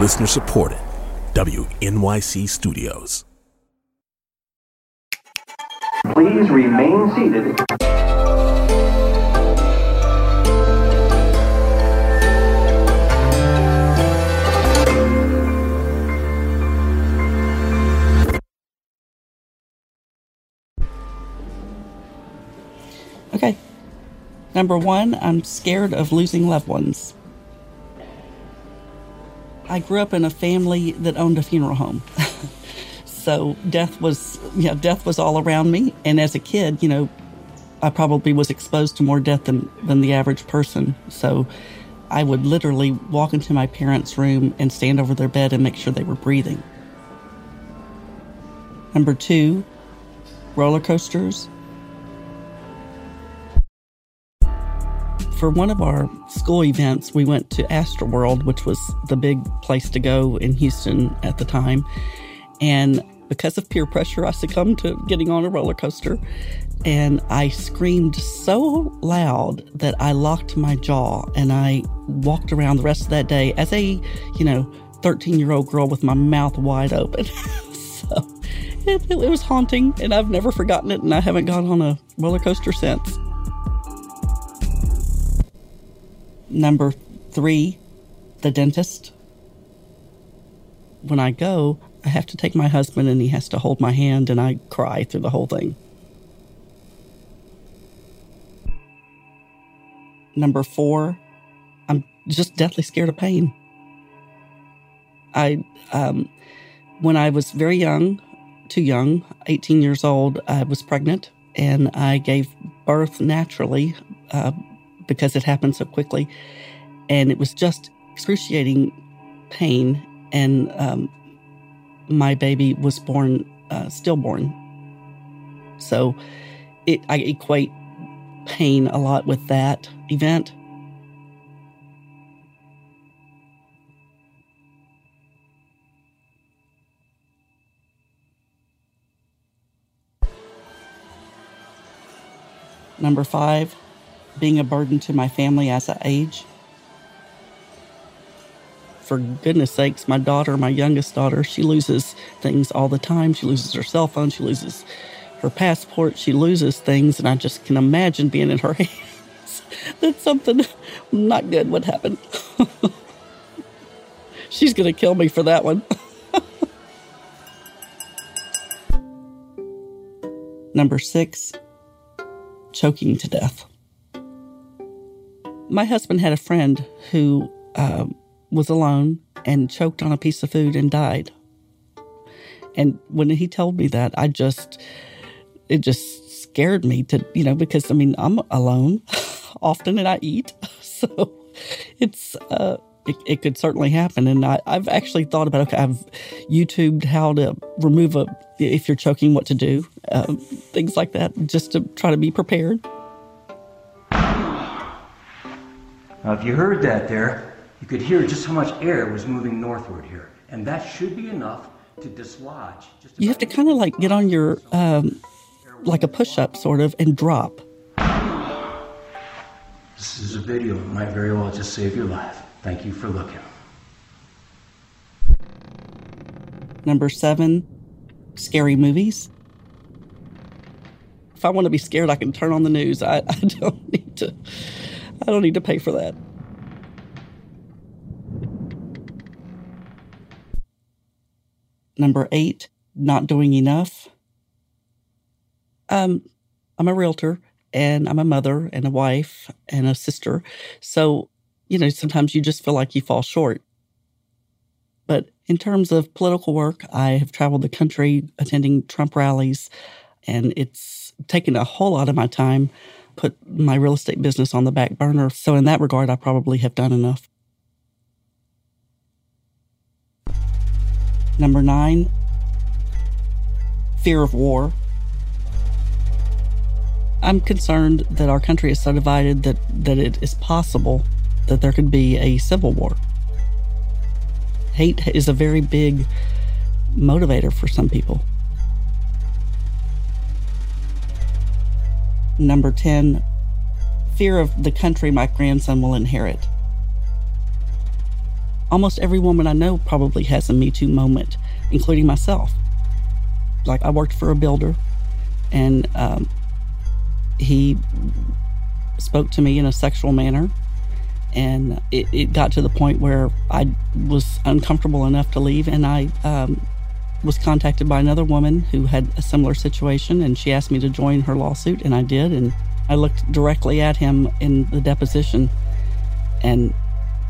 Listener supported. WNYC Studios. Please remain seated. Okay. Number one, I'm scared of losing loved ones. I grew up in a family that owned a funeral home. so death was, know, death was all around me. And as a kid, you know, I probably was exposed to more death than, than the average person. So I would literally walk into my parents' room and stand over their bed and make sure they were breathing. Number two, roller coasters. For one of our school events, we went to Astroworld, which was the big place to go in Houston at the time. And because of peer pressure, I succumbed to getting on a roller coaster. And I screamed so loud that I locked my jaw and I walked around the rest of that day as a, you know, 13 year old girl with my mouth wide open. so it, it was haunting and I've never forgotten it and I haven't gone on a roller coaster since. Number three, the dentist. When I go, I have to take my husband and he has to hold my hand and I cry through the whole thing. Number four, I'm just deathly scared of pain. I, um, when I was very young, too young, 18 years old, I was pregnant and I gave birth naturally uh, because it happened so quickly. And it was just excruciating pain. And um, my baby was born uh, stillborn. So it, I equate pain a lot with that event. Number five, being a burden to my family as I age. For goodness sakes, my daughter, my youngest daughter, she loses things all the time. She loses her cell phone, she loses her passport, she loses things, and I just can imagine being in her hands that something not good would happen. She's going to kill me for that one. Number six, choking to death my husband had a friend who uh, was alone and choked on a piece of food and died. And when he told me that, I just, it just scared me to, you know, because I mean, I'm alone often and I eat. So it's, uh, it, it could certainly happen. And I, I've actually thought about, okay, I've YouTubed how to remove a, if you're choking, what to do, uh, things like that, just to try to be prepared. Now, if you heard that there, you could hear just how much air was moving northward here. And that should be enough to dislodge. you have to kind of like get on your, um, like a push up sort of, and drop. This is a video. It might very well just save your life. Thank you for looking. Number seven, scary movies. If I want to be scared, I can turn on the news. I, I don't need to. I don't need to pay for that. Number eight, not doing enough. Um, I'm a realtor and I'm a mother and a wife and a sister. So, you know, sometimes you just feel like you fall short. But in terms of political work, I have traveled the country attending Trump rallies, and it's taken a whole lot of my time put my real estate business on the back burner. So, in that regard, I probably have done enough. Number nine, fear of war. I'm concerned that our country is so divided that, that it is possible that there could be a civil war. Hate is a very big motivator for some people. Number 10, fear of the country my grandson will inherit. Almost every woman I know probably has a Me Too moment, including myself. Like, I worked for a builder, and um, he spoke to me in a sexual manner. And it, it, got to the point where I was uncomfortable enough to leave, and I um, was contacted by another woman who had a similar situation, and she asked me to join her lawsuit, and I did. And I looked directly at him in the deposition and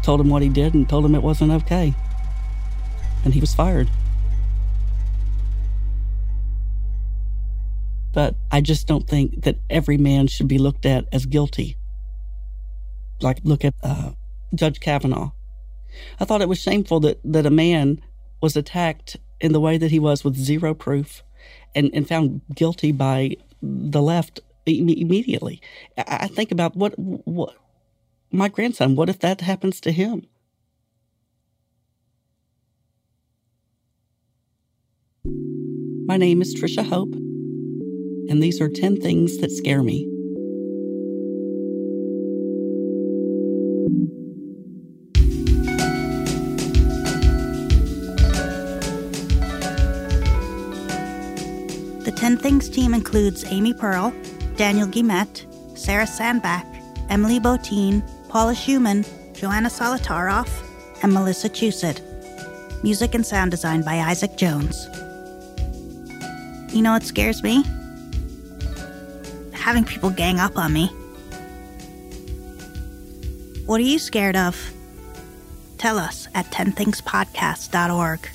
told him what he did and told him it wasn't okay. And he was fired. But I just don't think that every man should be looked at as guilty. Like, look at uh, Judge Kavanaugh. I thought it was shameful that, that a man was attacked in the way that he was with zero proof and, and found guilty by the left immediately. I, think about what, what my grandson, what if that happens to him? My name is Trisha Hope, and these are 10 things that scare me. Things team includes Amy Pearl, Daniel Guimet, Sarah Sandbach, Emily Botein, Paula Szuchman, Joanna Solotaroff, and Melissa Chusett. Music and sound design by Isaac Jones. You know what scares me? Having people gang up on me. What are you scared of? Tell us at 10thingspodcast.org.